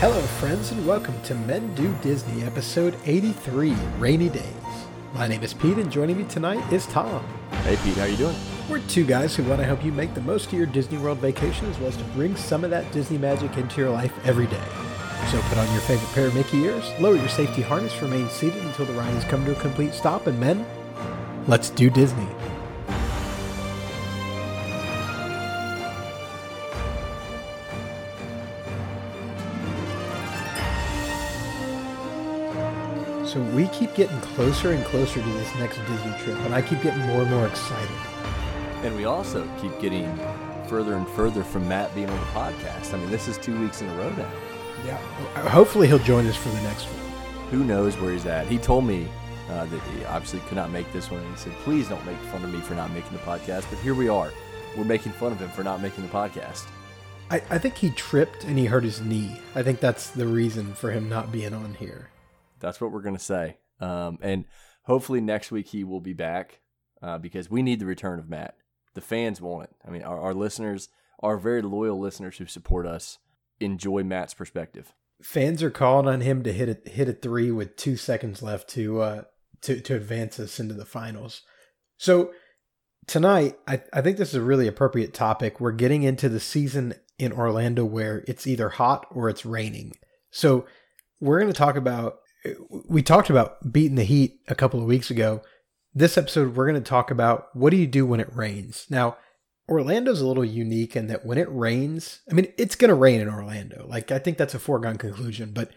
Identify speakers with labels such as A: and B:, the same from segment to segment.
A: Hello, friends, and welcome to Men Do Disney, episode 83 Rainy Days. My name is Pete, and joining me tonight is Tom.
B: Hey Pete, how you doing?
A: We're two guys who want to help you make the most of your Disney World vacation as well as to bring some of that Disney magic into your life every day. So put on your favorite pair of Mickey ears, lower your safety harness, remain seated until the ride has come to a complete stop, and men, let's do Disney. So we keep getting closer and closer to this next Disney trip, and I keep getting more and more excited.
B: And we also keep getting further and further from Matt being on the podcast. I mean, this is two weeks in a row now.
A: Yeah. Hopefully he'll join us for the next one.
B: Who knows where he's at? He told me uh, that he obviously could not make this one, and he said, "Please don't make fun of me for not making the podcast." But here we are. We're making fun of him for not making the podcast.
A: I, I think he tripped and he hurt his knee. I think that's the reason for him not being on here.
B: That's what we're going to say. Um, and hopefully next week he will be back uh, because we need the return of Matt. The fans want it. I mean, our, our listeners, our very loyal listeners who support us, enjoy Matt's perspective.
A: Fans are calling on him to hit a hit a three with two seconds left to uh, to to advance us into the finals. So tonight, I, I think this is a really appropriate topic. We're getting into the season in Orlando where it's either hot or it's raining. So we're going to talk about we talked about beating the heat a couple of weeks ago. This episode, we're going to talk about what do you do when it rains. Now, Orlando's a little unique in that when it rains, I mean, it's going to rain in Orlando. Like, I think that's a foregone conclusion, but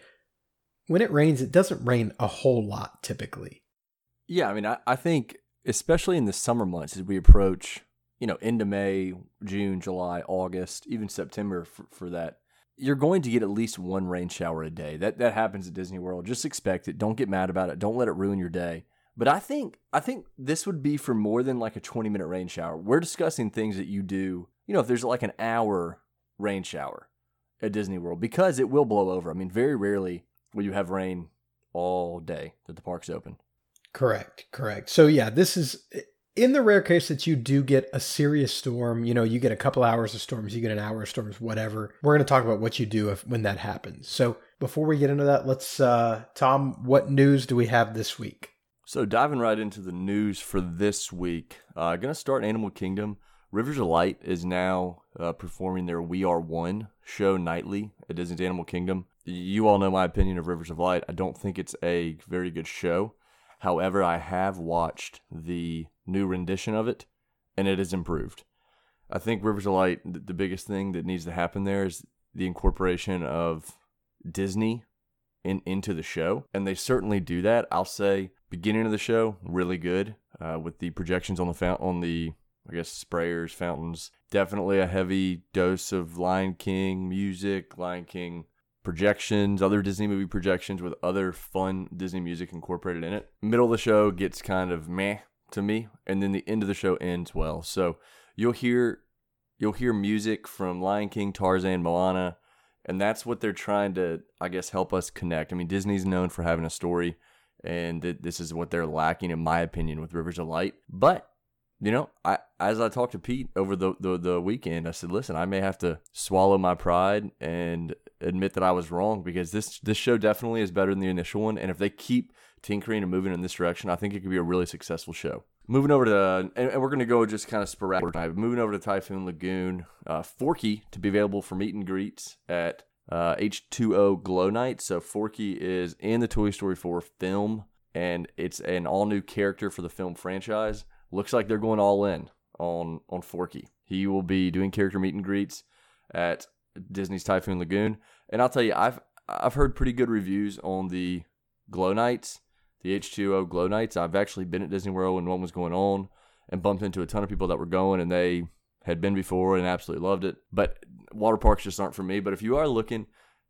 A: when it rains, it doesn't rain a whole lot typically.
B: Yeah, I mean, I, I think, especially in the summer months as we approach, you know, into May, June, July, August, even September for, for that you're going to get at least one rain shower a day. That that happens at Disney World. Just expect it. Don't get mad about it. Don't let it ruin your day. But I think I think this would be for more than like a 20 minute rain shower. We're discussing things that you do. You know, if there's like an hour rain shower at Disney World because it will blow over. I mean, very rarely will you have rain all day that the park's open.
A: Correct, correct. So yeah, this is in the rare case that you do get a serious storm, you know, you get a couple hours of storms, you get an hour of storms, whatever. We're going to talk about what you do if when that happens. So before we get into that, let's, uh, Tom, what news do we have this week?
B: So diving right into the news for this week, uh, going to start Animal Kingdom. Rivers of Light is now uh, performing their We Are One show nightly at Disney's Animal Kingdom. You all know my opinion of Rivers of Light. I don't think it's a very good show. However, I have watched the new rendition of it, and it has improved. I think Rivers of Light, the biggest thing that needs to happen there is the incorporation of Disney in into the show, and they certainly do that. I'll say beginning of the show really good uh, with the projections on the fount- on the I guess sprayers, fountains. Definitely a heavy dose of Lion King music, Lion King projections, other Disney movie projections with other fun Disney music incorporated in it. Middle of the show gets kind of meh to me, and then the end of the show ends well. So you'll hear you'll hear music from Lion King, Tarzan, Moana, and that's what they're trying to, I guess, help us connect. I mean, Disney's known for having a story, and th- this is what they're lacking, in my opinion, with Rivers of Light. But you know, I as I talked to Pete over the, the, the weekend, I said, listen, I may have to swallow my pride and admit that I was wrong because this this show definitely is better than the initial one. And if they keep tinkering and moving in this direction, I think it could be a really successful show. Moving over to, and, we're going to go just kind of sporadic. Moving over to Typhoon Lagoon, uh, Forky to be available for meet and greets at uh, H2O Glow Night. So Forky is in the Toy Story 4 film, and it's an all new character for the film franchise looks like they're going all in on on Forky. He will be doing character meet and greets at Disney's Typhoon Lagoon, and I'll tell you, I've I've heard pretty good reviews on the Glow Nights, the H2O Glow Nights. I've actually been at Disney World when one was going on, and bumped into a ton of people that were going, and they had been before and absolutely loved it. But water parks just aren't for me. But if you are looking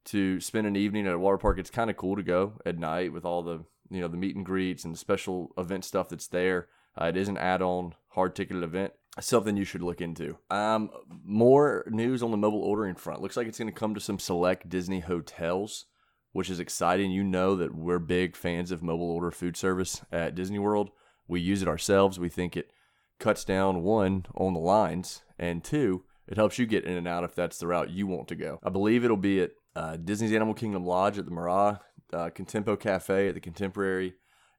B: to spend an evening at a water park, it's kind of cool to go at night with all the you know the meet and greets and the special event stuff that's there. Uh, it is an add-on hard ticketed event. Something you should look into. Um, more news on the mobile ordering front. Looks like it's going to come to some select Disney hotels, which is exciting. You know that we're big fans of mobile order food service at Disney World. We use it ourselves. We think it cuts down one on the lines, and two, it helps you get in and out if that's the route you want to go. I believe it'll be at uh, Disney's Animal Kingdom Lodge at the Mara, uh, Contempo Cafe at the Contemporary,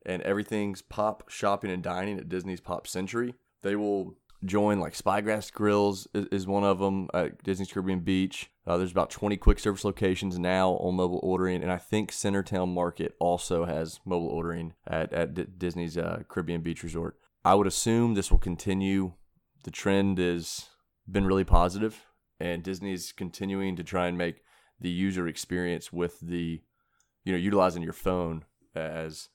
B: and everything's Pop Shopping and Dining at Disney's Pop Century. They will join like Spyglass Grills is, is one of them at Disney's Caribbean Beach. Uh, there's about 20 quick service locations now on mobile ordering, and I think Centertown Market also has mobile ordering at at D- Disney's uh, Caribbean Beach Resort. I would assume this will continue. The trend has been really positive, and Disney's continuing to try and make the user experience with the, you know, utilizing your phone as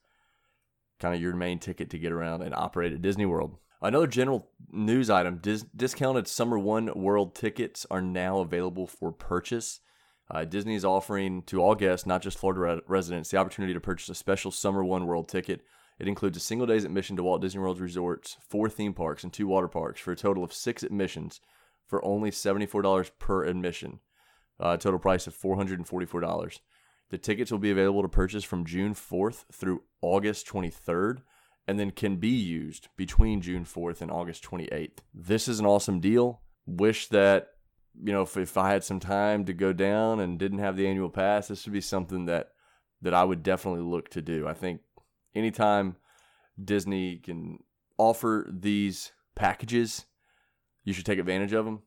B: kind of your main ticket to get around and operate at Disney World. Another general news item dis- discounted Summer One World tickets are now available for purchase. Uh, Disney is offering to all guests, not just Florida re- residents, the opportunity to purchase a special Summer One World ticket. It includes a single day's admission to Walt Disney World resorts, four theme parks, and two water parks for a total of six admissions for only $74 per admission, uh, total price of $444. The tickets will be available to purchase from June 4th through August 23rd and then can be used between June 4th and August 28th. This is an awesome deal. Wish that, you know, if, if I had some time to go down and didn't have the annual pass, this would be something that that I would definitely look to do. I think anytime Disney can offer these packages, you should take advantage of them.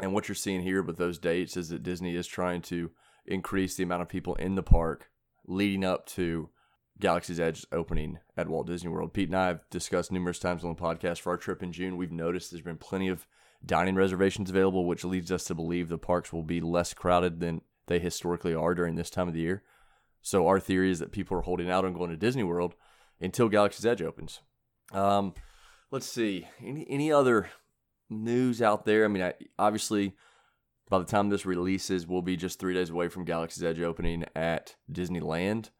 B: And what you're seeing here with those dates is that Disney is trying to increase the amount of people in the park leading up to Galaxy's Edge opening at Walt Disney World. Pete and I have discussed numerous times on the podcast for our trip in June. We've noticed there's been plenty of dining reservations available, which leads us to believe the parks will be less crowded than they historically are during this time of the year. So our theory is that people are holding out on going to Disney World until Galaxy's Edge opens. Um, let's see any any other news out there. I mean, I, obviously, by the time this releases, we'll be just three days away from Galaxy's Edge opening at Disneyland.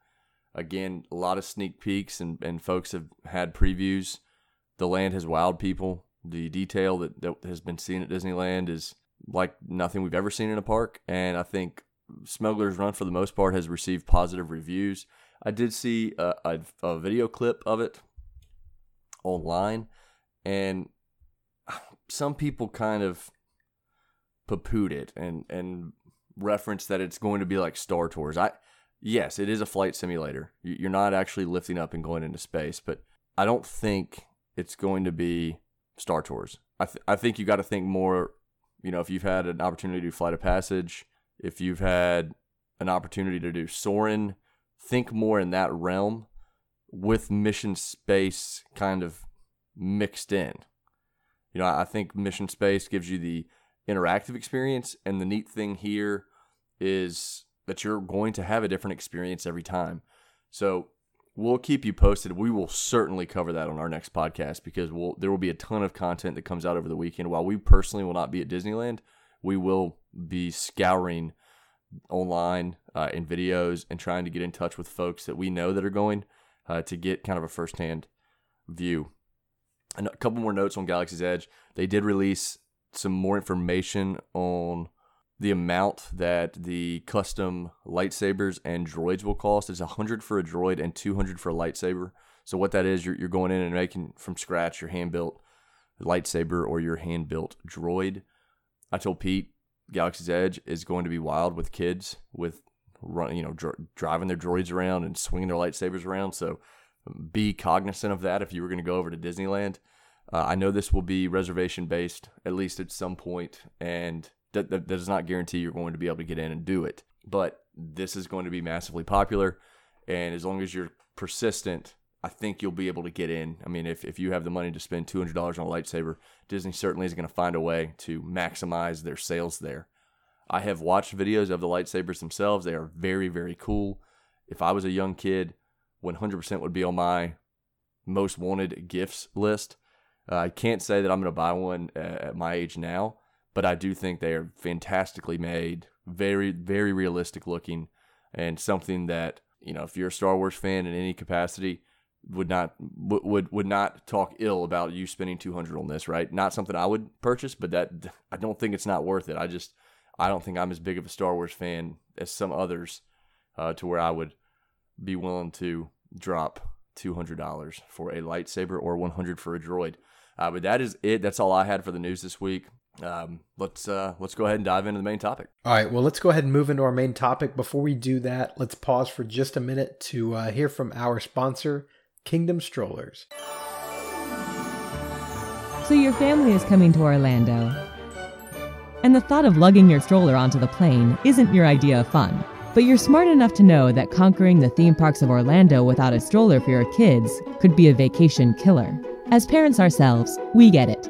B: Again, a lot of sneak peeks and, and folks have had previews. The land has wowed people. The detail that, that has been seen at Disneyland is like nothing we've ever seen in a park. And I think Smuggler's Run, for the most part, has received positive reviews. I did see a, a, a video clip of it online, and some people kind of poo-pooed it and, and referenced that it's going to be like Star Tours. I yes, it is a flight simulator. You're not actually lifting up and going into space, but I don't think it's going to be Star Tours. I, th- I think you got to think more, you know, if you've had an opportunity to Flight of Passage, if you've had an opportunity to do Soarin', think more in that realm with mission space kind of mixed in. You know, I think mission space gives you the interactive experience, and the neat thing here is that you're going to have a different experience every time. So we'll keep you posted. We will certainly cover that on our next podcast because we'll, there will be a ton of content that comes out over the weekend. While we personally will not be at Disneyland, we will be scouring online uh, in videos and trying to get in touch with folks that we know that are going uh, to get kind of a firsthand view. And a couple more notes on Galaxy's Edge. They did release some more information on the amount that the custom lightsabers and droids will cost is 100 for a droid and 200 for a lightsaber. So what that is, you're, you're going in and making from scratch your hand built lightsaber or your hand built droid. I told Pete Galaxy's Edge is going to be wild with kids with run, you know, dr- driving their droids around and swinging their lightsabers around. So be cognizant of that if you were going to go over to Disneyland. Uh, I know this will be reservation based at least at some point, and that, that, that does not guarantee you're going to be able to get in and do it. But this is going to be massively popular, and as long as you're persistent, I think you'll be able to get in. I mean, if, if you have the money to spend $200 on a lightsaber, Disney certainly is going to find a way to maximize their sales there. I have watched videos of the lightsabers themselves. They are very, very cool. If I was a young kid, 100% would be on my most wanted gifts list. Uh, I can't say that I'm going to buy one at my age now, but I do think they are fantastically made, very, very realistic looking, and something that, you know, if you're a Star Wars fan in any capacity, would not would would not talk ill about you spending 200 on this right? Not something i would purchase but that i don't think it's not worth it. I just i don't think i'm as big of a star wars fan as some others uh, to where i would be willing to drop $200 for a lightsaber or 100 for a droid. Uh, but that is it. That's all i had for the news this week Um, let's uh, let's go ahead and dive into the main topic.
A: All right. Well, let's go ahead and move into our main topic. Before we do that, let's pause for just a minute to uh, hear from our sponsor, Kingdom Strollers.
C: So your family is coming to Orlando, and the thought of lugging your stroller onto the plane isn't your idea of fun. But you're smart enough to know that conquering the theme parks of Orlando without a stroller for your kids could be a vacation killer. As parents ourselves, we get it.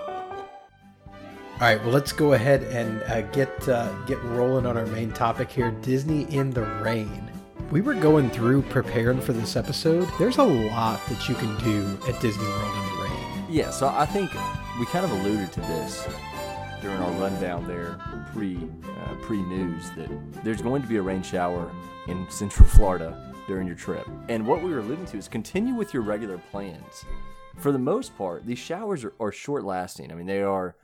A: All right, well, let's go ahead and uh, get uh, get rolling on our main topic here: Disney in the rain. We were going through preparing for this episode. There's a lot that you can do at Disney World in the rain.
B: Yeah, so I think we kind of alluded to this during our rundown there, pre uh, pre news, that there's going to be a rain shower in Central Florida during your trip. And what we were alluding to is continue with your regular plans. For the most part, these showers are, are short lasting. I mean, they are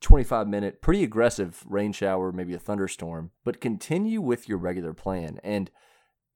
B: 25 minute, pretty aggressive rain shower, maybe a thunderstorm, but continue with your regular plan. And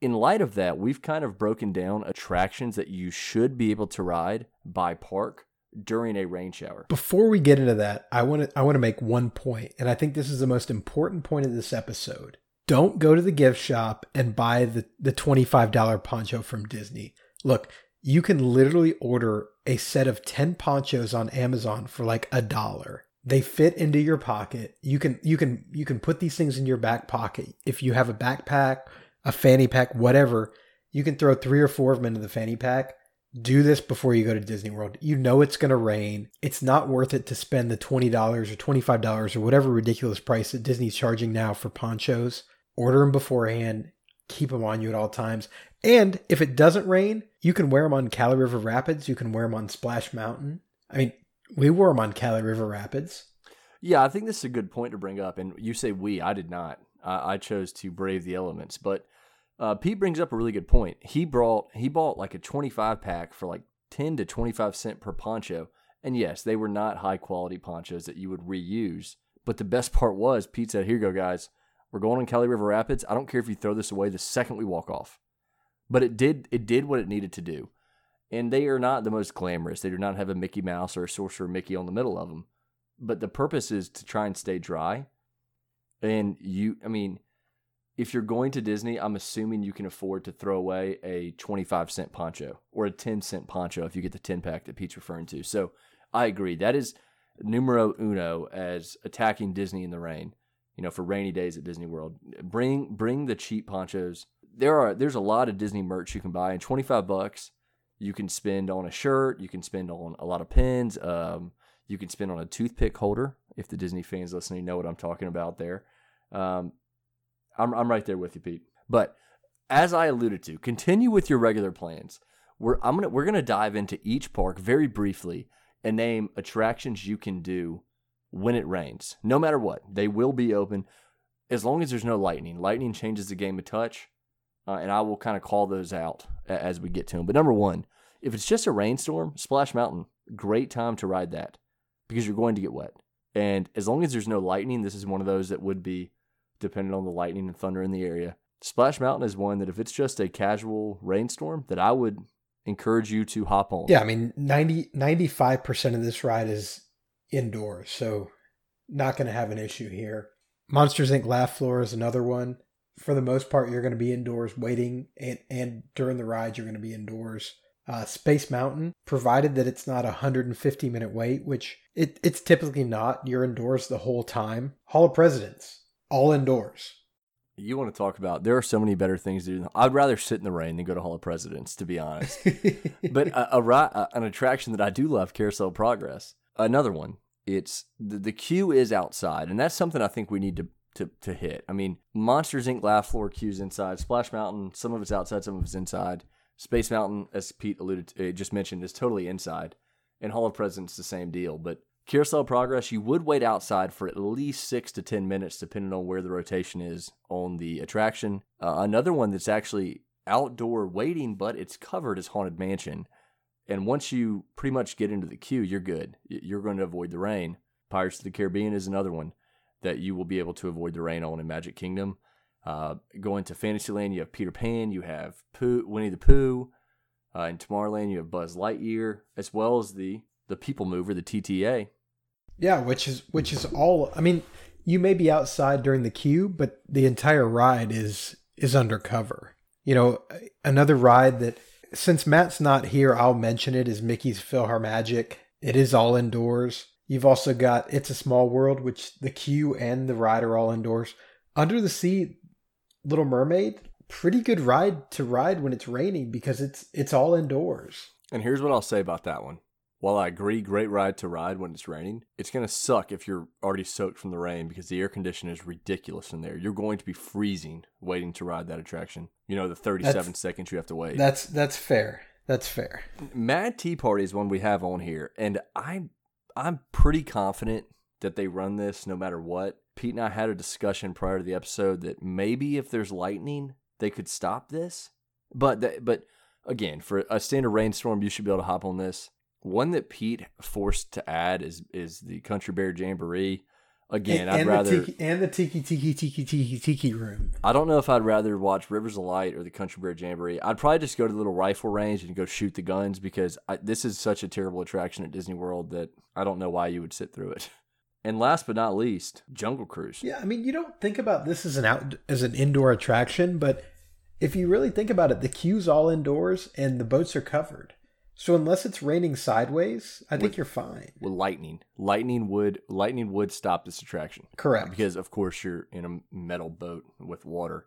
B: in light of that, we've kind of broken down attractions that you should be able to ride by park during a rain shower.
A: Before we get into that, I want to I want to make one point, and I think this is the most important point of this episode. Don't go to the gift shop and buy the the $25 poncho from Disney. Look, you can literally order a set of 10 ponchos on Amazon for like a dollar they fit into your pocket. You can you can you can put these things in your back pocket. If you have a backpack, a fanny pack, whatever, you can throw 3 or 4 of them into the fanny pack. Do this before you go to Disney World. You know it's going to rain. It's not worth it to spend the $20 or $25 or whatever ridiculous price that Disney's charging now for ponchos. Order them beforehand. Keep them on you at all times. And if it doesn't rain, you can wear them on Kali River Rapids. You can wear them on Splash Mountain. I mean, we wore them on Kali River Rapids.
B: Yeah, I think this is a good point to bring up. And you say we, I did not. I, I chose to brave the elements. But uh, Pete brings up a really good point. He brought he bought like a 25 pack for like 10 to 25 cent per poncho. And yes, they were not high quality ponchos that you would reuse. But the best part was Pete said, "Here you go, guys. We're going on Kali River Rapids. I don't care if you throw this away the second we walk off." But it did it did what it needed to do and they are not the most glamorous. They do not have a Mickey Mouse or a Sorcerer Mickey on the middle of them. But the purpose is to try and stay dry. And you, I mean, if you're going to Disney, I'm assuming you can afford to throw away a 25 cent poncho or a 10 cent poncho if you get the 10 pack that Pete's referring to. So I agree. That is numero uno as attacking Disney in the rain. You know, for rainy days at Disney World, bring bring the cheap ponchos. There are there's a lot of Disney merch you can buy, and 25 bucks you can spend on a shirt. You can spend on a lot of pins. Um, you can spend on a toothpick holder. If the Disney fans listening know what I'm talking about there. Um, I'm, I'm right there with you, Pete. But as I alluded to, continue with your regular plans. We're I'm gonna we're gonna dive into each park very briefly and name attractions you can do when it rains. No matter what, they will be open as long as there's no lightning. Lightning changes the game a touch uh, and I will kind of call those out as we get to them. But number one, if it's just a rainstorm, Splash Mountain, great time to ride that because you're going to get wet. And as long as there's no lightning, this is one of those that would be dependent on the lightning and thunder in the area. Splash Mountain is one that if it's just a casual rainstorm, that I would encourage you to hop on.
A: Yeah, I mean 90 95% of this ride is indoors, so not going to have an issue here. Monsters Inc. Laugh Floor is another one for the most part, you're going to be indoors waiting, and, and during the ride, you're going to be indoors. Uh, Space Mountain, provided that it's not a 150 minute wait, which it, it's typically not. You're indoors the whole time. Hall of Presidents, all indoors.
B: You want to talk about? There are so many better things to do. I'd rather sit in the rain than go to Hall of Presidents, to be honest. but a, a, a, an attraction that I do love, Carousel Progress. Another one. It's the, the queue is outside, and that's something I think we need to to, to hit. I mean, Monsters Inc. laugh floor queues inside. Splash Mountain, some of it's outside, some of it's inside. Space Mountain, as Pete alluded to, uh, just mentioned, is totally inside. And Hall of Presidents, the same deal. But Carousel Progress, you would wait outside for at least six to 10 minutes, depending on where the rotation is on the attraction. Uh, another one that's actually outdoor waiting, but it's covered is Haunted Mansion. And once you pretty much get into the queue, you're good. You're going to avoid the rain. Pirates of the Caribbean is another one that you will be able to avoid the rain on in Magic Kingdom. Uh, going to Fantasyland, you have Peter Pan, you have Pooh, Winnie the Pooh. Uh, in Tomorrowland, you have Buzz Lightyear, as well as the the People Mover, the TTA.
A: Yeah, which is which is all. I mean, you may be outside during the queue, but the entire ride is is undercover. You know, another ride that since Matt's not here, I'll mention it is Mickey's PhilharMagic. It is all indoors. You've also got It's a Small World, which the queue and the ride are all indoors. Under the Sea, Little Mermaid, pretty good ride to ride when it's raining because it's it's all indoors.
B: And here's what I'll say about that one. While I agree, great ride to ride when it's raining, it's going to suck if you're already soaked from the rain because the air conditioner is ridiculous in there. You're going to be freezing waiting to ride that attraction. You know, the 37 that's, seconds you have to wait.
A: That's that's fair. That's fair.
B: Mad Tea Party is one we have on here, and I I'm pretty confident that they run this no matter what. Pete and I had a discussion prior to the episode that maybe if there's lightning, they could stop this. But th- but again, for a standard rainstorm, you should be able to hop on this. One that Pete forced to add is is the Country Bear Jamboree. Again, and, I'd
A: and
B: rather
A: the tiki, and the tiki tiki tiki tiki tiki room.
B: I don't know if I'd rather watch Rivers of Light or the Country Bear Jamboree. I'd probably just go to the little rifle range and go shoot the guns because I, this is such a terrible attraction at Disney World that I don't know why you would sit through it. And last but not least, Jungle Cruise.
A: Yeah, I mean, you don't think about this as an out as an indoor attraction, but if you really think about it, the queue's all indoors and the boats are covered. So unless it's raining sideways, I think
B: with,
A: you're fine.
B: With lightning, lightning would lightning would stop this attraction.
A: Correct.
B: Because of course you're in a metal boat with water.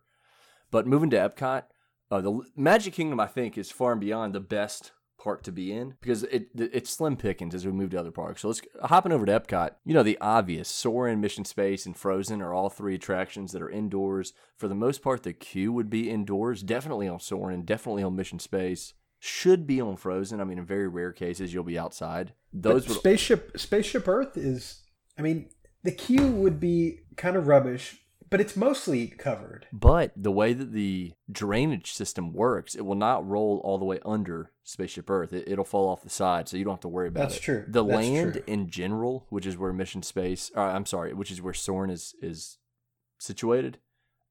B: But moving to Epcot, uh, the Magic Kingdom I think is far and beyond the best park to be in because it it's slim pickings as we move to other parks. So let's hopping over to Epcot. You know the obvious Soarin', Mission Space, and Frozen are all three attractions that are indoors. For the most part, the queue would be indoors. Definitely on Soarin', definitely on Mission Space should be on Frozen. I mean, in very rare cases, you'll be outside.
A: Those would... spaceship Spaceship Earth is. I mean, the queue would be kind of rubbish, but it's mostly covered.
B: But the way that the drainage system works, it will not roll all the way under Spaceship Earth. It, will fall off the side, so you don't have to worry about
A: That's
B: it.
A: That's true.
B: The
A: That's
B: land
A: true.
B: in general, which is where Mission Space, uh, I'm sorry, which is where Soarin' is is situated,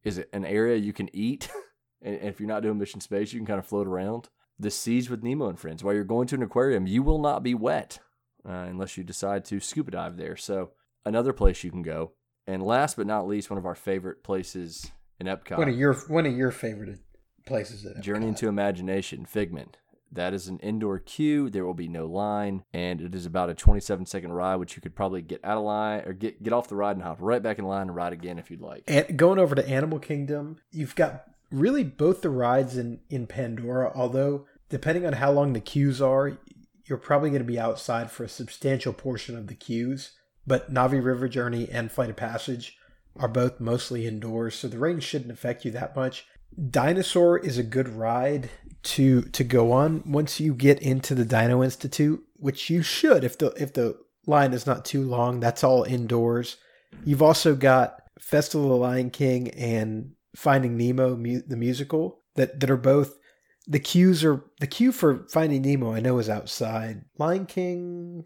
B: is an area you can eat. and if you're not doing Mission Space, you can kind of float around the seas with Nemo and friends. While you're going to an aquarium, you will not be wet uh, unless you decide to scuba dive there. So another place you can go. And last but not least, one of our favorite places in Epcot.
A: One of your one of your favorite places at Epcot.
B: Journey into Imagination, Figment. That is an indoor queue. There will be no line, and it is about a 27 second ride, which you could probably get out of line or get get off the ride and hop right back in line and ride again if you'd like.
A: And going over to Animal Kingdom, you've got really both the rides in in Pandora, although depending on how long the queues are, you're probably going to be outside for a substantial portion of the queues. But Na'vi River Journey and Flight of Passage are both mostly indoors, so the rain shouldn't affect you that much. Dinosaur is a good ride to to go on once you get into the Dino Institute, which you should if the if the line is not too long. That's all indoors. You've also got Festival of the Lion King and Finding Nemo mu- the musical that that are both the queues are the queue for Finding Nemo. I know is outside. Lion King.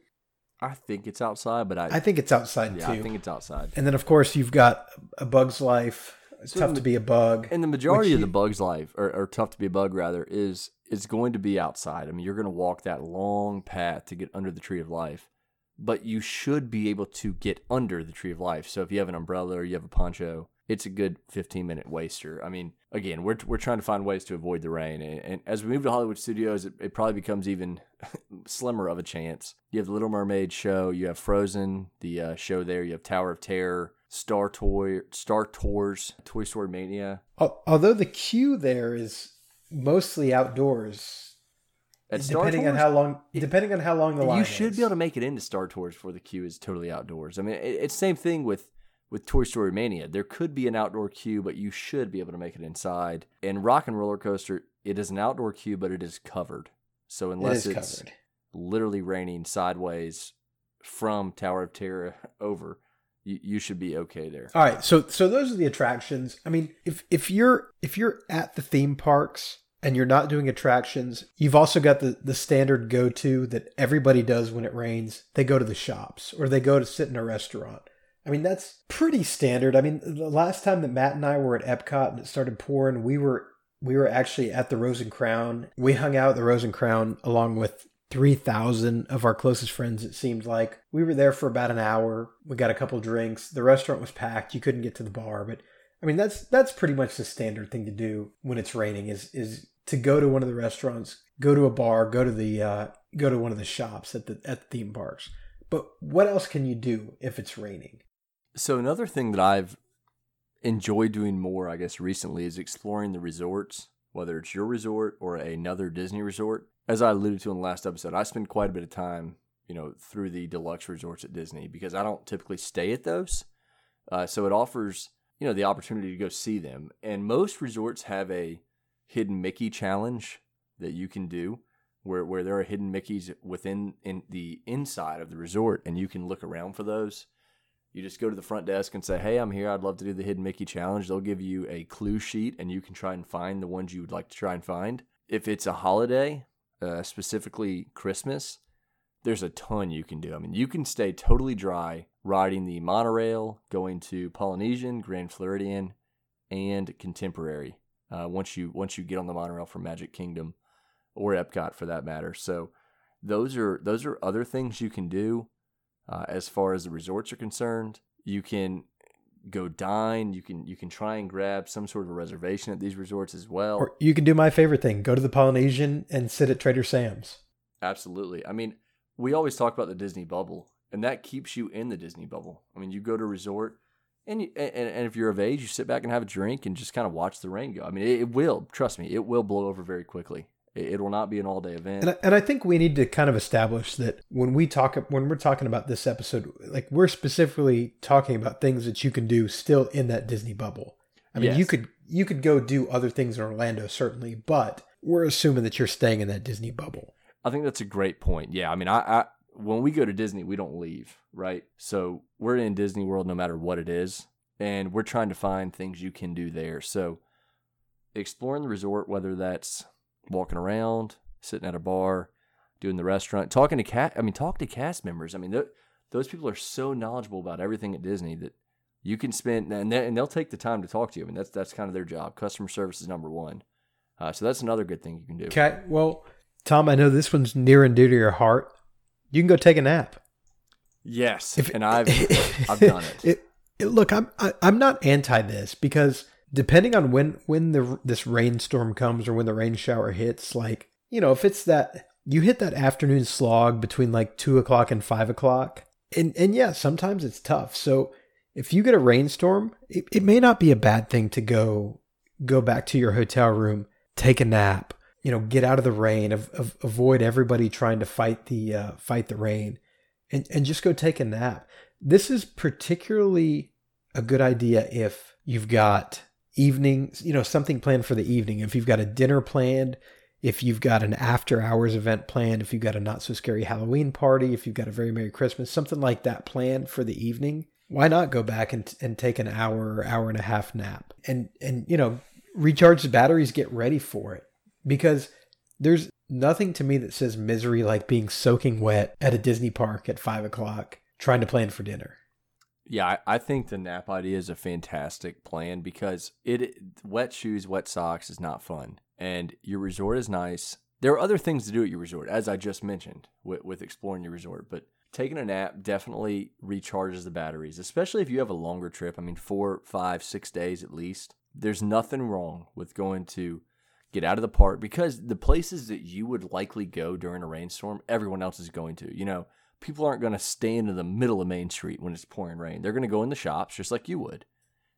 B: I think it's outside, but I
A: I think it's outside
B: yeah,
A: too.
B: I think it's outside.
A: And then of course you've got A Bug's Life. It's
B: So
A: tough
B: the-
A: to be a bug.
B: And the majority of the bug's life, or, or tough to be a bug rather, is is going to be outside. I mean, you're going to walk that long path to get under the tree of life, but you should be able to get under the tree of life. So if you have an umbrella or you have a poncho, it's a good 15 minute waster. I mean, again, we're we're trying to find ways to avoid the rain, and, and as we move to Hollywood Studios, it, it probably becomes even slimmer of a chance. You have the Little Mermaid show, you have Frozen, the uh, show there, you have Tower of Terror. Star Toy, Star Tours, Toy Story Mania.
A: Although the queue there is mostly outdoors,
B: At
A: depending
B: Tours,
A: on how long, depending on how long the line
B: you should
A: is.
B: be able to make it into Star Tours before the queue is totally outdoors. I mean, it, it's same thing with with Toy Story Mania. There could be an outdoor queue, but you should be able to make it inside. And Rock and Roller Coaster, it is an outdoor queue, but it is covered. So unless
A: is
B: it's
A: covered.
B: literally raining sideways from Tower of Terror over, you, you should be okay there.
A: All right, so so those are the attractions. I mean, if if you're if you're at the theme parks and you're not doing attractions, you've also got the the standard go to that everybody does when it rains. They go to the shops or they go to sit in a restaurant. I mean, that's pretty standard. I mean, the last time that Matt and I were at Epcot and it started pouring, we were we were actually at the Rose and Crown. We hung out at the Rose and Crown along with 3,000 of our closest friends, it seemed like. We were there for about an hour. We got a couple drinks. The restaurant was packed. You couldn't get to the bar, but I mean that's that's pretty much the standard thing to do when it's raining is is to go to one of the restaurants, go to a bar, go to the uh, go to one of the shops at the at the theme parks. But what else can you do if it's raining?
B: So another thing that I've enjoyed doing more, I guess, recently is exploring the resorts, whether it's your resort or another Disney resort. As I alluded to in the last episode, I spend quite a bit of time, you know, through the deluxe resorts at Disney because I don't typically stay at those. Uh, so it offers, you know, the opportunity to go see them. And most resorts have a hidden Mickey challenge that you can do where, where there are hidden Mickeys within in the inside of the resort and you can look around for those. You just go to the front desk and say, Hey, I'm here. I'd love to do the Hidden Mickey Challenge. They'll give you a clue sheet and you can try and find the ones you would like to try and find. If it's a holiday, uh, specifically Christmas, there's a ton you can do. I mean, you can stay totally dry riding the monorail, going to Polynesian, Grand Floridian, and Contemporary. Uh, once you once you get on the monorail from Magic Kingdom or Epcot for that matter. So those are those are other things you can do. Uh, as far as the resorts are concerned, you can go dine. You can you can try and grab some sort of a reservation at these resorts as well.
A: Or you can do my favorite thing: go to the Polynesian and sit at Trader Sam's.
B: Absolutely. I mean, we always talk about the Disney bubble, and that keeps you in the Disney bubble. I mean, you go to a resort, and you, and, and if you're of age, you sit back and have a drink and just kind of watch the rain go. I mean, it, it will. Trust me, it will blow over very quickly. It, will not be an all day event.
A: And I, and I think we need to kind of establish that when we talk when we're talking about this episode, like we're specifically talking about things that you can do still in that Disney bubble. I mean, you could you could go do other things in Orlando certainly, but we're assuming that you're staying in that Disney bubble.
B: I think that's a great point. Yeah, I mean, I, I when we go to Disney, we don't leave, right? So we're in Disney World no matter what it is, and we're trying to find things you can do there. So exploring the resort, whether that's walking around, sitting at a bar, doing the restaurant, talking to cat. I mean, talk to cast members. I mean, th- those people are so knowledgeable about everything at Disney that you can spend and, they, and they'll take the time to talk to you. I mean, that's that's kind of their job. Customer service is number one. Uh, so that's another good thing you can do.
A: Okay, well, Tom, I know this one's near and dear to your heart. You can go take a nap.
B: Yes,
A: If-
B: and I've I've done it.
A: it, it- look, I'm I, I'm not anti this because depending on when when the this rainstorm comes or when the rain shower hits, like you know, if it's that you hit that afternoon slog between like two o'clock and five o'clock, and and yeah, sometimes it's tough. So if you get a rainstorm, it, it may not be a bad thing to go go back to your hotel room, take a nap, you know, get out of the rain, av- avoid everybody trying to fight the uh, fight the rain, and and just go take a nap. This is particularly a good idea if you've got evenings, you know, something planned for the evening. If you've got a dinner planned, if you've got an after hours event planned, if you've got a not so scary Halloween party, if you've got a very Merry Christmas, something like that planned for the evening, why not go back and, and take an hour hour and a half nap and, and, you know, recharge the batteries, get ready for it because there's nothing to me that says misery like being soaking wet at a Disney park at five o'clock trying to plan for dinner.
B: Yeah, I, I think the nap idea is a fantastic plan because it wet shoes, wet socks is not fun, and your resort is nice. There are other things to do at your resort, as I just mentioned with, with exploring your resort, but taking a nap definitely recharges the batteries, especially if you have a longer trip. I mean, four, five, six days at least. There's nothing wrong with going to get out of the park because the places that you would likely go during a rainstorm, everyone else is going to. You know, people aren't going to stand in the middle of Main Street when it's pouring rain. They're going to go in the shops just like you would,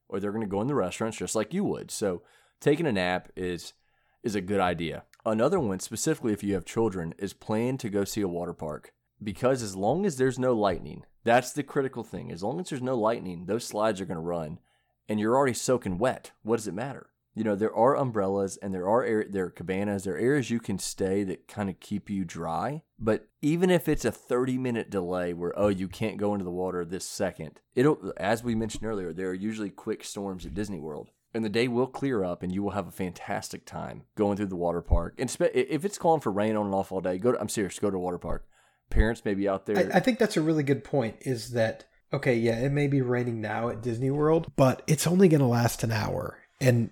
B: or they're going to go in the restaurants just like you would. So taking a nap is is a good idea. Another one, specifically if you have children, is plan to go see a water park because as long as there's no lightning, that's the critical thing. As long as there's no lightning, those slides are going to run, and you're already soaking wet. What does it matter? You know, there are umbrellas and there are air, there are cabanas, there are areas you can stay that kind of keep you dry. But even if it's a 30 minute delay where oh you can't go into the water this second, it'll as we mentioned earlier, there are usually quick storms at Disney World and the day will clear up and you will have a fantastic time going through the water park. And if it's calling for rain on and off all day, go to, I'm serious, go to a water park. Parents may be out there.
A: I, I think that's a really good point is that, okay, yeah, it may be raining now at Disney World, but it's only going to last an hour. And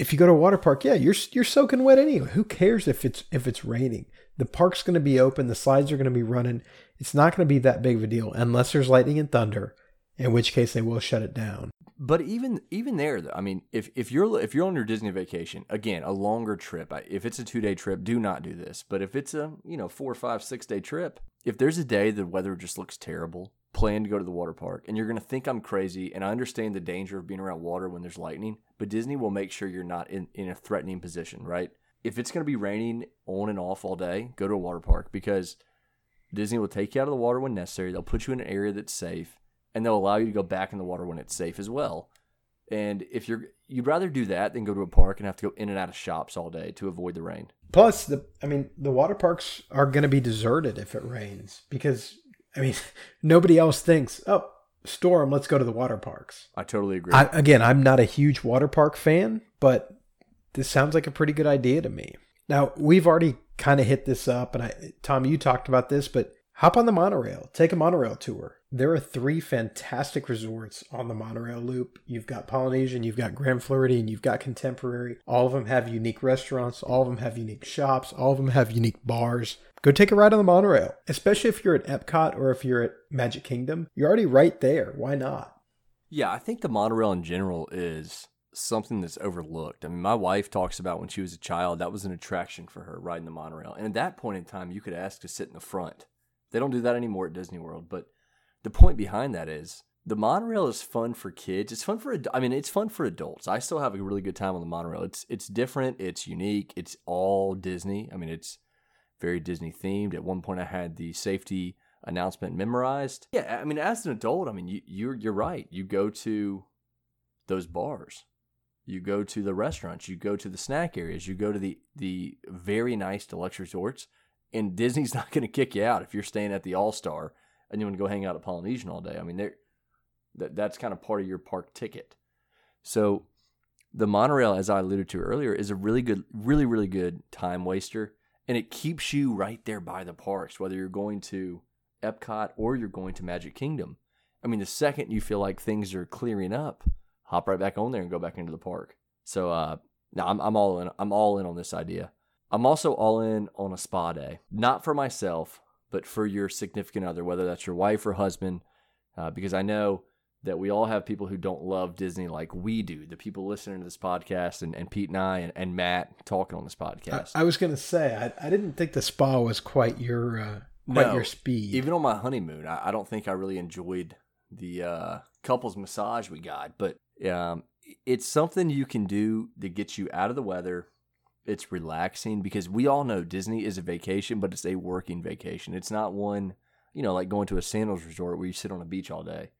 A: if you go to a water park, yeah, you're you're soaking wet anyway. Who cares if it's if it's raining? The park's going to be open, the slides are going to be running. It's not going to be that big of a deal unless there's lightning and thunder, in which case they will shut it down.
B: But even even there, I mean, if if you're if you're on your Disney vacation, again, a longer trip. If it's a two day trip, do not do this. But if it's a you know four, five, six day trip, if there's a day the weather just looks terrible, plan to go to the water park, and you're gonna think I'm crazy, and I understand the danger of being around water when there's lightning, but Disney will make sure you're not in in a threatening position, right? If it's gonna be raining on and off all day, go to a water park because Disney will take you out of the water when necessary. They'll put you in an area that's safe and they'll allow you to go back in the water when it's safe as well. And if you're you'd rather do that than go to a park and have to go in and out of shops all day to avoid the rain.
A: Plus, the I mean, the water parks are going to be deserted if it rains because I mean, nobody else thinks, "Oh, storm, let's go to the water parks."
B: I totally agree.
A: I, again, I'm not a huge water park fan, but this sounds like a pretty good idea to me. Now, we've already kind of hit this up and I Tom, you talked about this, but hop on the monorail, take a monorail tour. There are three fantastic resorts on the monorail loop. You've got Polynesian, you've got Grand Floridian, you've got Contemporary. All of them have unique restaurants, all of them have unique shops, all of them have unique bars. Go take a ride on the monorail, especially if you're at Epcot or if you're at Magic Kingdom. You're already right there. Why not?
B: Yeah, I think the monorail in general is something that's overlooked. I mean, my wife talks about when she was a child, that was an attraction for her riding the monorail. And at that point in time, you could ask to sit in the front. They don't do that anymore at Disney World, but the point behind that is the monorail is fun for kids. It's fun for I mean, it's fun for adults. I still have a really good time on the monorail. It's it's different. It's unique. It's all Disney. I mean, it's very Disney themed. At one point, I had the safety announcement memorized. Yeah, I mean, as an adult, I mean, you, you're you're right. You go to those bars. You go to the restaurants. You go to the snack areas. You go to the the very nice deluxe resorts. And Disney's not going to kick you out if you're staying at the All Star and you want to go hang out at Polynesian all day. I mean, that that's kind of part of your park ticket. So the monorail, as I alluded to earlier, is a really good, really, really good time waster, and it keeps you right there by the parks, whether you're going to Epcot or you're going to Magic Kingdom. I mean, the second you feel like things are clearing up, hop right back on there and go back into the park. So, uh, I'm, I'm all in. I'm all in on this idea. I'm also all in on a spa day, not for myself, but for your significant other, whether that's your wife or husband, uh, because I know that we all have people who don't love Disney like we do. The people listening to this podcast and, and Pete and I and, and Matt talking on this podcast.
A: I, I was going to say, I, I didn't think the spa was quite your uh, quite no, your speed.
B: Even on my honeymoon, I, I don't think I really enjoyed the uh, couples massage we got, but um, it's something you can do that gets you out of the weather it's relaxing because we all know Disney is a vacation, but it's a working vacation. It's not one, you know, like going to a sandals resort where you sit on a beach all day.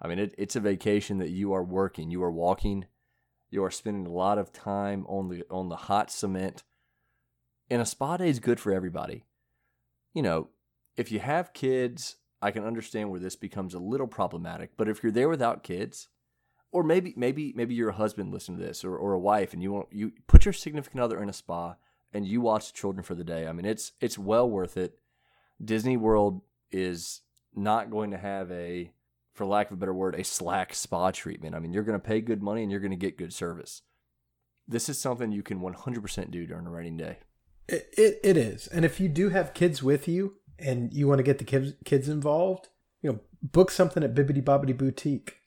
B: I mean, it, it's a vacation that you are working, you are walking, you are spending a lot of time on the on the hot cement. And a spa day is good for everybody. You know, if you have kids, I can understand where this becomes a little problematic. But if you're there without kids, or maybe maybe maybe you're a husband listening to this or, or a wife and you want you put your significant other in a spa and you watch the children for the day i mean it's it's well worth it disney world is not going to have a for lack of a better word a slack spa treatment i mean you're going to pay good money and you're going to get good service this is something you can 100% do during a rainy day
A: it, it, it is and if you do have kids with you and you want to get the kids kids involved you know book something at bibbidi bobbidi boutique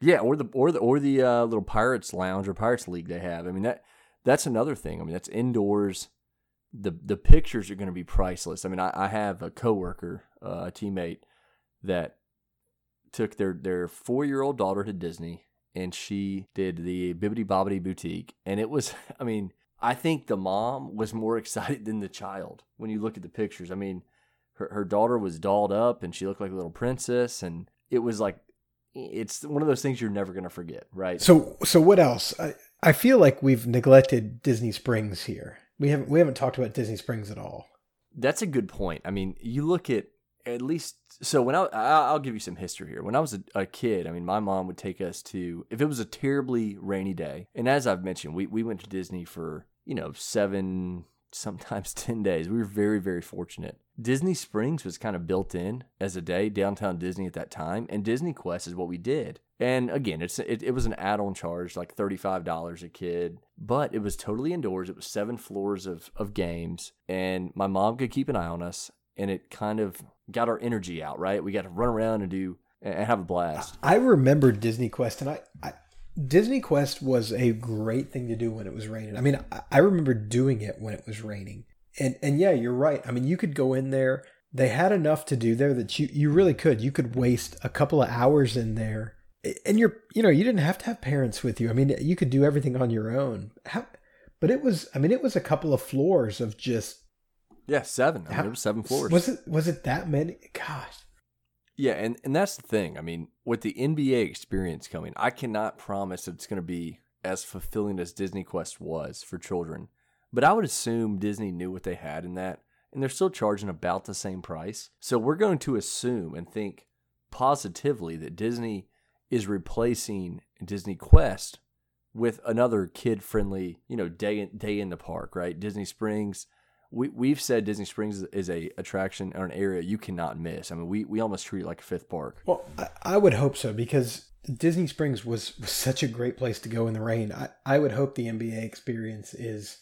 B: yeah, or the or the or the uh, little Pirates Lounge or Pirates League they have. I mean that that's another thing. I mean that's indoors. the the pictures are going to be priceless. I mean, I, I have a coworker, uh, a teammate that took their their four year old daughter to Disney, and she did the Bibbidi Bobbidi Boutique, and it was, I mean, I think the mom was more excited than the child when you look at the pictures. I mean, her her daughter was dolled up, and she looked like a little princess, and it was like it's one of those things you're never going to forget, right?
A: So, so what else? I, I feel like we've neglected Disney Springs here. We haven't we haven't talked about Disney Springs at all.
B: That's a good point. I mean, you look at at least so when I I'll give you some history here. When I was a, a, kid, I mean, my mom would take us to if it was a terribly rainy day, and as I've mentioned, we we went to Disney for you know seven sometimes 10 days. We were very, very fortunate. Disney Springs was kind of built in as a day, downtown Disney at that time, and Disney Quest is what we did. And again, it's it, it was an add-on charge, like $35 a kid, but it was totally indoors. It was seven floors of, of games, and my mom could keep an eye on us, and it kind of got our energy out, right? We got to run around and do and have a blast.
A: I remember Disney Quest, and I, I Disney Quest was a great thing to do when it was raining. I mean, I remember doing it when it was raining. And and yeah, you're right. I mean, you could go in there. They had enough to do there that you you really could. You could waste a couple of hours in there. And you're you know, you didn't have to have parents with you. I mean, you could do everything on your own. How, but it was I mean, it was a couple of floors of just
B: yeah, seven. I mean, seven floors.
A: Was it was it that many? Gosh.
B: Yeah, and, and that's the thing. I mean, with the NBA experience coming, I cannot promise that it's going to be as fulfilling as Disney Quest was for children. But I would assume Disney knew what they had in that, and they're still charging about the same price. So we're going to assume and think positively that Disney is replacing Disney Quest with another kid-friendly, you know, day in, day in the park, right? Disney Springs we we've said Disney Springs is a attraction or an area you cannot miss. I mean, we we almost treat it like a fifth park.
A: Well, I, I would hope so because Disney Springs was, was such a great place to go in the rain. I, I would hope the NBA experience is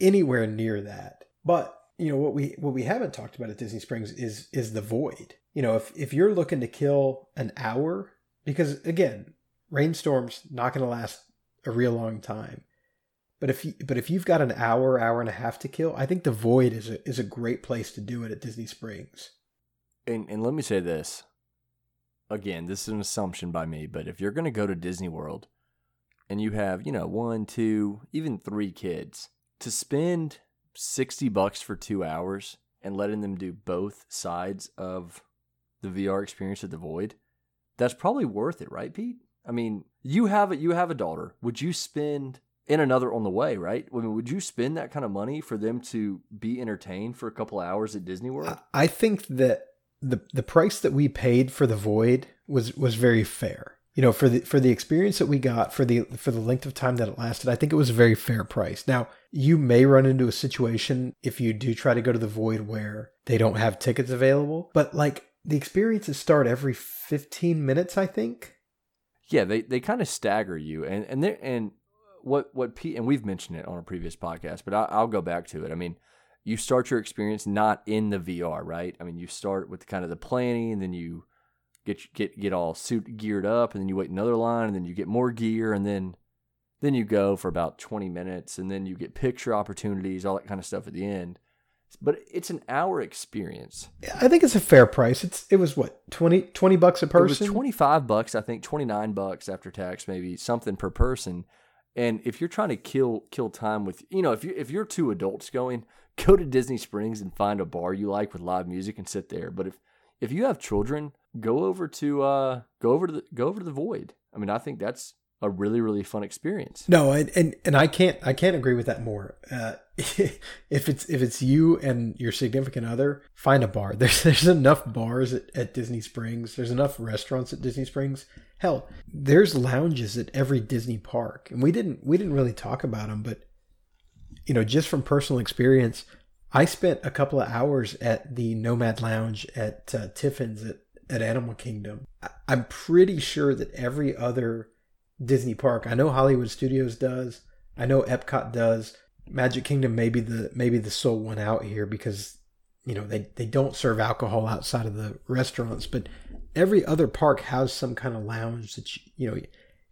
A: anywhere near that. But you know what we what we haven't talked about at Disney Springs is is the void. You know, if if you're looking to kill an hour, because again, rainstorms not going to last a real long time. But if you, but if you've got an hour, hour and a half to kill, I think the void is a is a great place to do it at Disney Springs.
B: And and let me say this. Again, this is an assumption by me, but if you're going to go to Disney World and you have, you know, one, two, even three kids, to spend 60 bucks for 2 hours and letting them do both sides of the VR experience at the void, that's probably worth it, right, Pete? I mean, you have a, you have a daughter. Would you spend and another on the way, right? I mean, would you spend that kind of money for them to be entertained for a couple hours at Disney World?
A: I think that the the price that we paid for the void was was very fair. You know, for the for the experience that we got for the for the length of time that it lasted, I think it was a very fair price. Now, you may run into a situation if you do try to go to the void where they don't have tickets available, but like the experiences start every 15 minutes, I think.
B: Yeah, they, they kind of stagger you, and and they and what what Pete and we've mentioned it on a previous podcast, but I, will go back to it. I mean, you start your experience not in the VR, right? I mean, you start with kind of the planning, and then you get get get all suit geared up, and then you wait another line, and then you get more gear, and then then you go for about twenty minutes, and then you get picture opportunities, all that kind of stuff at the end. But it's an hour experience.
A: I think it's a fair price. It's it was what 20, 20 bucks a person.
B: It was twenty five bucks, I think, twenty nine bucks after tax, maybe something per person. And if you're trying to kill kill time with, you know, if you if you're two adults going, go to Disney Springs and find a bar you like with live music and sit there. But if if you have children, go over to uh go over to the go over to the Void. I mean, I think that's a really really fun experience.
A: No, and and, and I can't I can't agree with that more. Uh, if it's if it's you and your significant other, find a bar. There's there's enough bars at, at Disney Springs. There's enough restaurants at Disney Springs. Hell, there's lounges at every Disney park, and we didn't we didn't really talk about them, but you know, just from personal experience, I spent a couple of hours at the Nomad Lounge at uh, Tiffins at, at Animal Kingdom. I'm pretty sure that every other Disney park, I know Hollywood Studios does, I know Epcot does. Magic Kingdom may be the maybe the sole one out here because you know they, they don't serve alcohol outside of the restaurants, but every other park has some kind of lounge that you, you know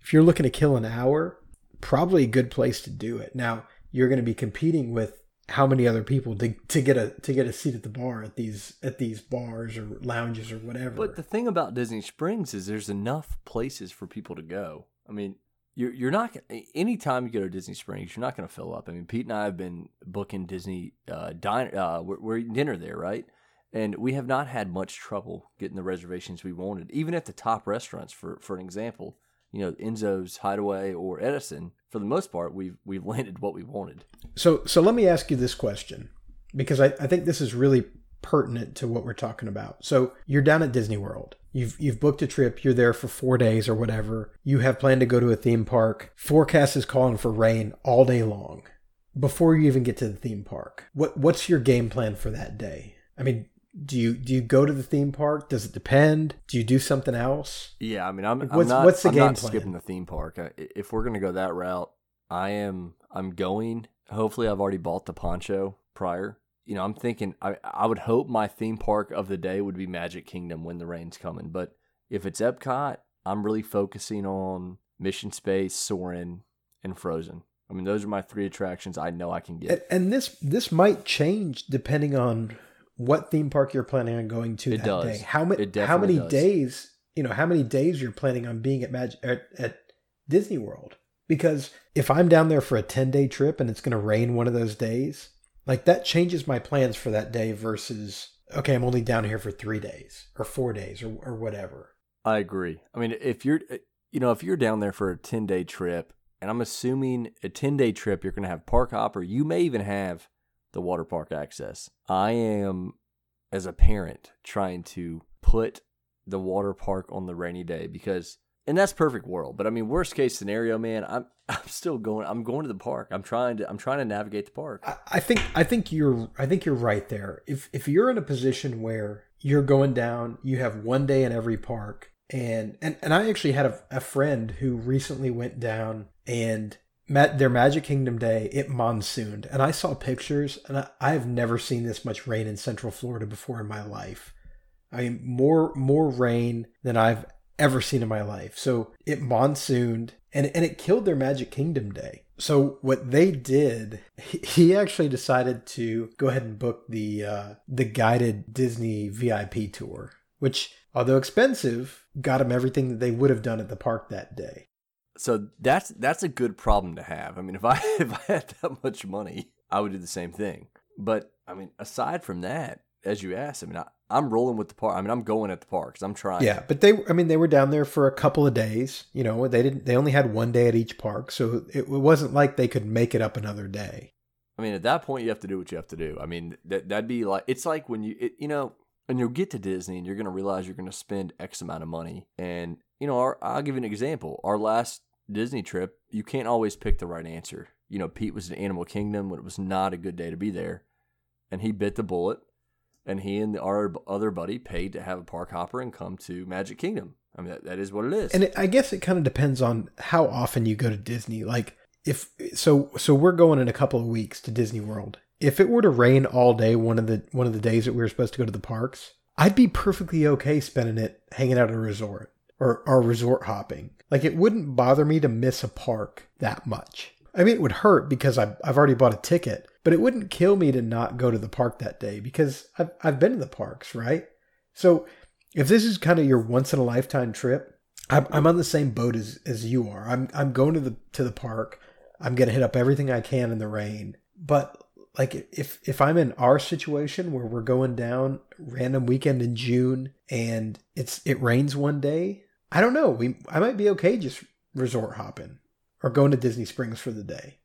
A: if you're looking to kill an hour probably a good place to do it now you're going to be competing with how many other people to, to get a to get a seat at the bar at these at these bars or lounges or whatever.
B: But the thing about Disney Springs is there's enough places for people to go. I mean, you're you're not anytime you go to Disney Springs, you're not going to fill up. I mean, Pete and I have been booking Disney uh. Uh, we're, we're eating dinner there, right? And we have not had much trouble getting the reservations we wanted, even at the top restaurants. For for an example, you know, Enzo's Hideaway or Edison. For the most part, we've we've landed what we wanted.
A: So so let me ask you this question because I, I think this is really pertinent to what we're talking about. So you're down at Disney World. You've you've booked a trip, you're there for 4 days or whatever. You have planned to go to a theme park. Forecast is calling for rain all day long before you even get to the theme park. What what's your game plan for that day? I mean, do you do you go to the theme park? Does it depend? Do you do something else?
B: Yeah, I mean, I'm,
A: what's,
B: I'm not,
A: what's the
B: I'm
A: game
B: not
A: plan?
B: skipping the theme park. If we're gonna go that route, I am. I'm going. Hopefully, I've already bought the poncho prior you know, I'm thinking I I would hope my theme park of the day would be Magic Kingdom when the rain's coming. But if it's Epcot, I'm really focusing on Mission Space, Soarin', and Frozen. I mean, those are my three attractions I know I can get.
A: And, and this this might change depending on what theme park you're planning on going to
B: It
A: that
B: does.
A: day. How many how many
B: does.
A: days, you know, how many days you're planning on being at Magic at, at Disney World? Because if I'm down there for a 10-day trip and it's going to rain one of those days, like that changes my plans for that day versus okay, I'm only down here for 3 days or 4 days or or whatever.
B: I agree. I mean, if you're, eh, you know, if you're down there for a 10 day trip, and I'm assuming a 10 day trip, you're going to have park hopper, you may even have the water park access. I am, as a parent, trying to put the water park on the rainy day because, and that's perfect world. But I mean, worst case scenario, man, I'm, I'm still going, I'm going to the park. I'm trying to, I'm trying to navigate the park.
A: I, I think I think you're I think you're right there. If if you're in a position where you're going down, you have one day in every park, and and and I actually had a, a friend who recently went down and met their Magic Kingdom day. It monsooned, and I saw pictures, and I, I have never seen this much rain in Central Florida before in my life. I mean, more more rain than I've ever seen in my life. So it monsooned and and it killed their Magic Kingdom day. So what they did, he- actually decided to go ahead and book the uh, the guided Disney VIP tour, which although expensive, got him everything that they would have done at the park that day.
B: So that's that's a good problem to have. I mean, if I if I had that much money, I would do the same thing. But I mean, aside from that, as you asked, I mean, I, I'm rolling with the park. I mean, I'm going at the parks. I'm trying.
A: Yeah, but they I mean they were down there for a couple of days, you know, they didn't they only had one day at each park, so it wasn't like they could make it up another day.
B: I mean, at that point, you have to do what you have to do. I mean, that that'd be like it's like when you it, you know when you'll get to Disney and you're gonna realize you're gonna spend X amount of money, and you know, our, I'll give you an example. Our last Disney trip, you can't always pick the right answer. You know, Pete was in Animal Kingdom when it was not a good day to be there, and he bit the bullet, and he and the, our other buddy paid to have a park hopper and come to Magic Kingdom. I mean, that, that is what it is.
A: And it, I guess it kind of depends on how often you go to Disney. Like if so, so we're going in a couple of weeks to Disney World. If it were to rain all day one of the one of the days that we were supposed to go to the parks, I'd be perfectly okay spending it hanging out at a resort or or resort hopping. Like it wouldn't bother me to miss a park that much. I mean, it would hurt because I've I've already bought a ticket, but it wouldn't kill me to not go to the park that day because I've I've been to the parks, right? So if this is kind of your once in a lifetime trip, I'm, I'm on the same boat as, as you are. I'm I'm going to the to the park. I'm gonna hit up everything I can in the rain. But like if if I'm in our situation where we're going down random weekend in June and it's it rains one day, I don't know. We I might be okay just resort hopping or going to Disney Springs for the day.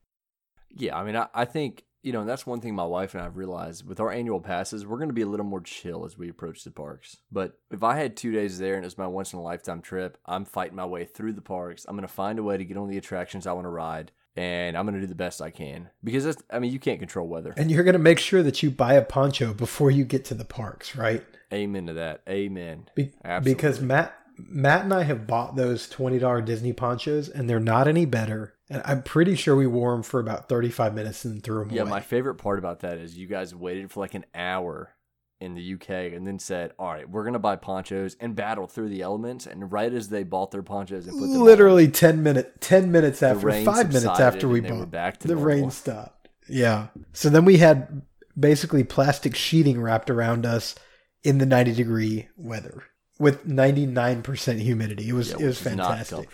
B: Yeah, I mean, I, I think you know and that's one thing my wife and I have realized with our annual passes, we're going to be a little more chill as we approach the parks. But if I had two days there and it's my once in a lifetime trip, I'm fighting my way through the parks. I'm going to find a way to get on the attractions I want to ride, and I'm going to do the best I can because that's, I mean, you can't control weather.
A: And you're gonna make sure that you buy a poncho before you get to the parks, right?
B: Amen to that. Amen.
A: Be- because Matt Matt and I have bought those twenty dollar Disney ponchos, and they're not any better. And I'm pretty sure we wore them for about thirty five minutes and threw them
B: Yeah,
A: away.
B: my favorite part about that is you guys waited for like an hour in the UK and then said, "All right, we're gonna buy ponchos and battle through the elements." And right as they bought their ponchos and put them on,
A: Literally ten minute ten minutes after five minutes after we bought
B: back to
A: the
B: normal.
A: rain stopped. Yeah. So then we had basically plastic sheeting wrapped around us in the 90 degree weather with 99% humidity. It was
B: Yeah,
A: it was fantastic.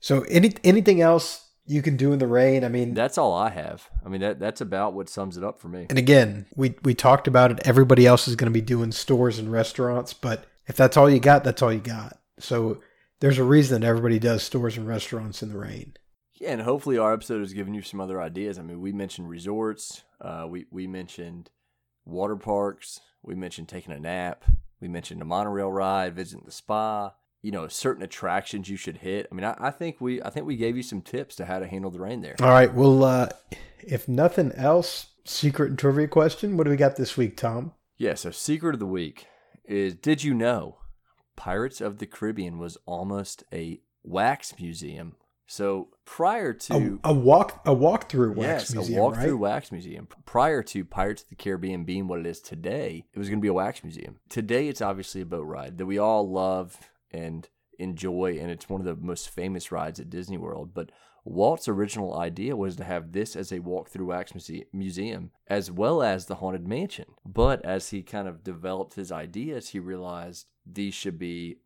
A: So any anything else you can do in the rain? I mean,
B: That's all I have. I mean, that that's about what sums it up for me.
A: and again, we we talked about it. Everybody else is going to be doing stores and restaurants, but if that's all you got, that's all you got. So there's a reason that everybody does stores and restaurants in the rain.
B: Yeah, and hopefully our episode has given you some other ideas. I mean, we mentioned resorts, uh, we we mentioned water parks, we mentioned taking a nap, we mentioned a monorail ride, visiting the spa. You know, certain attractions you should hit. I mean, I, I think we I think we gave you some tips to how to handle the rain there.
A: All right. Well, uh, if nothing else, secret and trivia question. What do we got this week, Tom?
B: Yeah. So, secret of the week is: Did you know Pirates of the Caribbean was almost a wax museum? So prior to
A: a walk a walkthrough wax
B: yes,
A: museum,
B: a walk-through
A: right?
B: wax museum. Prior to Pirates of the Caribbean being what it is today, it was going to be a wax museum. Today, it's obviously a boat ride that we all love and enjoy, and it's one of the most famous rides at Disney World. But Walt's original idea was to have this as a walk-through wax museum, as well as the Haunted Mansion. But as he kind of developed his ideas, he realized these should be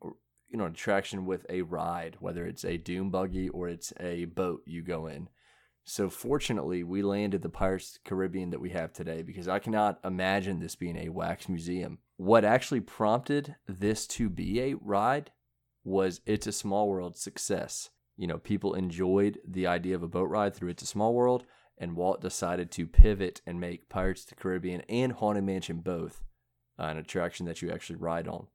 B: you know, an attraction with a ride, whether it's a doom buggy or it's a boat you go in. So fortunately, we landed the Pirates Caribbean that we have today because I cannot imagine this being a wax museum. What actually prompted this to be a ride was It's a Small World success. You know, people enjoyed the idea of a boat ride through It's a Small World, and Walt decided to pivot and make Pirates of the Caribbean and Haunted Mansion both uh, an attraction that you actually ride on.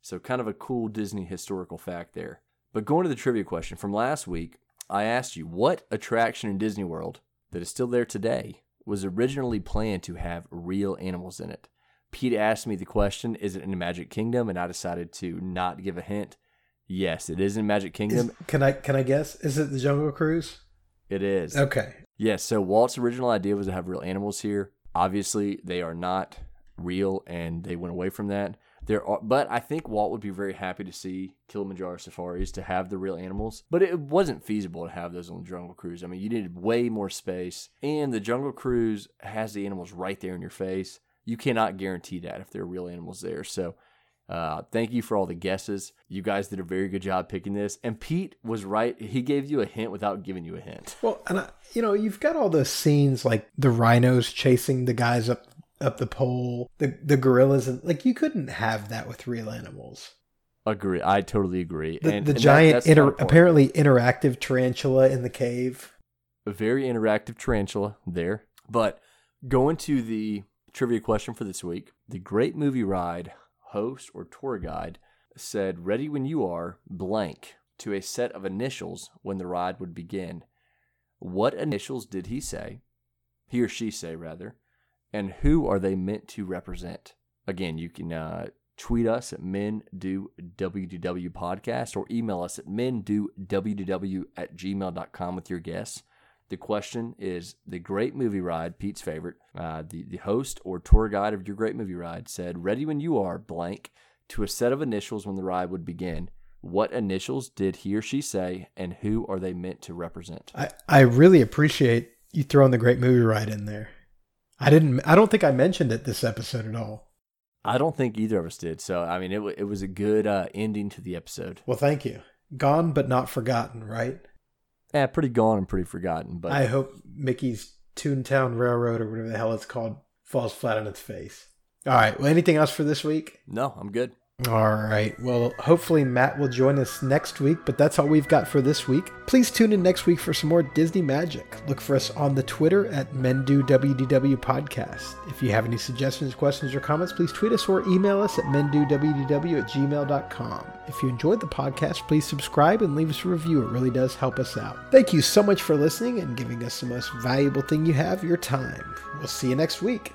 B: So, kind of a cool Disney historical fact there. But going to the trivia question from last week, I asked you what attraction in Disney World that is still there today was originally planned to have real animals in it. Pete asked me the question, is it in the Magic Kingdom? And I decided to not give a hint. Yes, it is in Magic Kingdom.
A: Is, can I can I guess? Is it the Jungle Cruise?
B: it is.
A: Okay.
B: Yes, so Walt's original idea was to have real animals here. Obviously, they are not real and they went away from that. There are but I think Walt would be very happy to see Kilimanjaro safaris to have the real animals. But it wasn't feasible to have those on the Jungle Cruise. I mean, you needed way more space and the Jungle Cruise has the animals right there in your face. You cannot guarantee that if there are real animals there. So uh, thank you for all the guesses. You guys did a very good job picking this. And Pete was right. He gave you a hint without giving you a hint.
A: Well, and I, you know, you've got all those scenes like the rhinos chasing the guys up up the pole, the the gorillas, and like you couldn't have that with real animals.
B: Agree. I totally agree.
A: The,
B: and
A: the
B: and
A: giant,
B: that's
A: inter-
B: not a part of
A: apparently interactive tarantula in the cave.
B: a very interactive tarantula there. But going to the trivia question for this week, the Great Movie Ride host or tour guide said, "Ready when you are blank." To a set of initials when the ride would begin. What initials did he say? He or she say rather, and who are they meant to represent? Again, you can uh, tweet us at men do podcast or email us at men do wdw at gmail.com with your guess the question is the great movie ride pete's favorite uh, the, the host or tour guide of your great movie ride said ready when you are blank to a set of initials when the ride would begin what initials did he or she say and who are they meant to represent
A: I I really appreciate you throwing the great movie ride in there. I didn't. I don't think I mentioned it this episode at all.
B: i don't think either of us did so i mean it, it was a good uh, ending to the episode
A: Well, thank you. Gone but not forgotten, right?
B: Yeah pretty gone and pretty forgotten but
A: I hope Mickey's Toontown Railroad or whatever the hell it's called falls flat on its face. All right. Well, anything else for this week?
B: no i'm good
A: All right. Well, hopefully Matt will join us next week, but that's all we've got for this week. Please tune in next week for some more Disney magic. Look for us on the Twitter at MenDoWDW Podcast. If you have any suggestions, questions, or comments, please tweet us or email us at MenDoWDW at gmail.com. If you enjoyed the podcast, please subscribe and leave us a review. It really does help us out. Thank you so much for listening and giving us the most valuable thing you have, your time. We'll see you next week.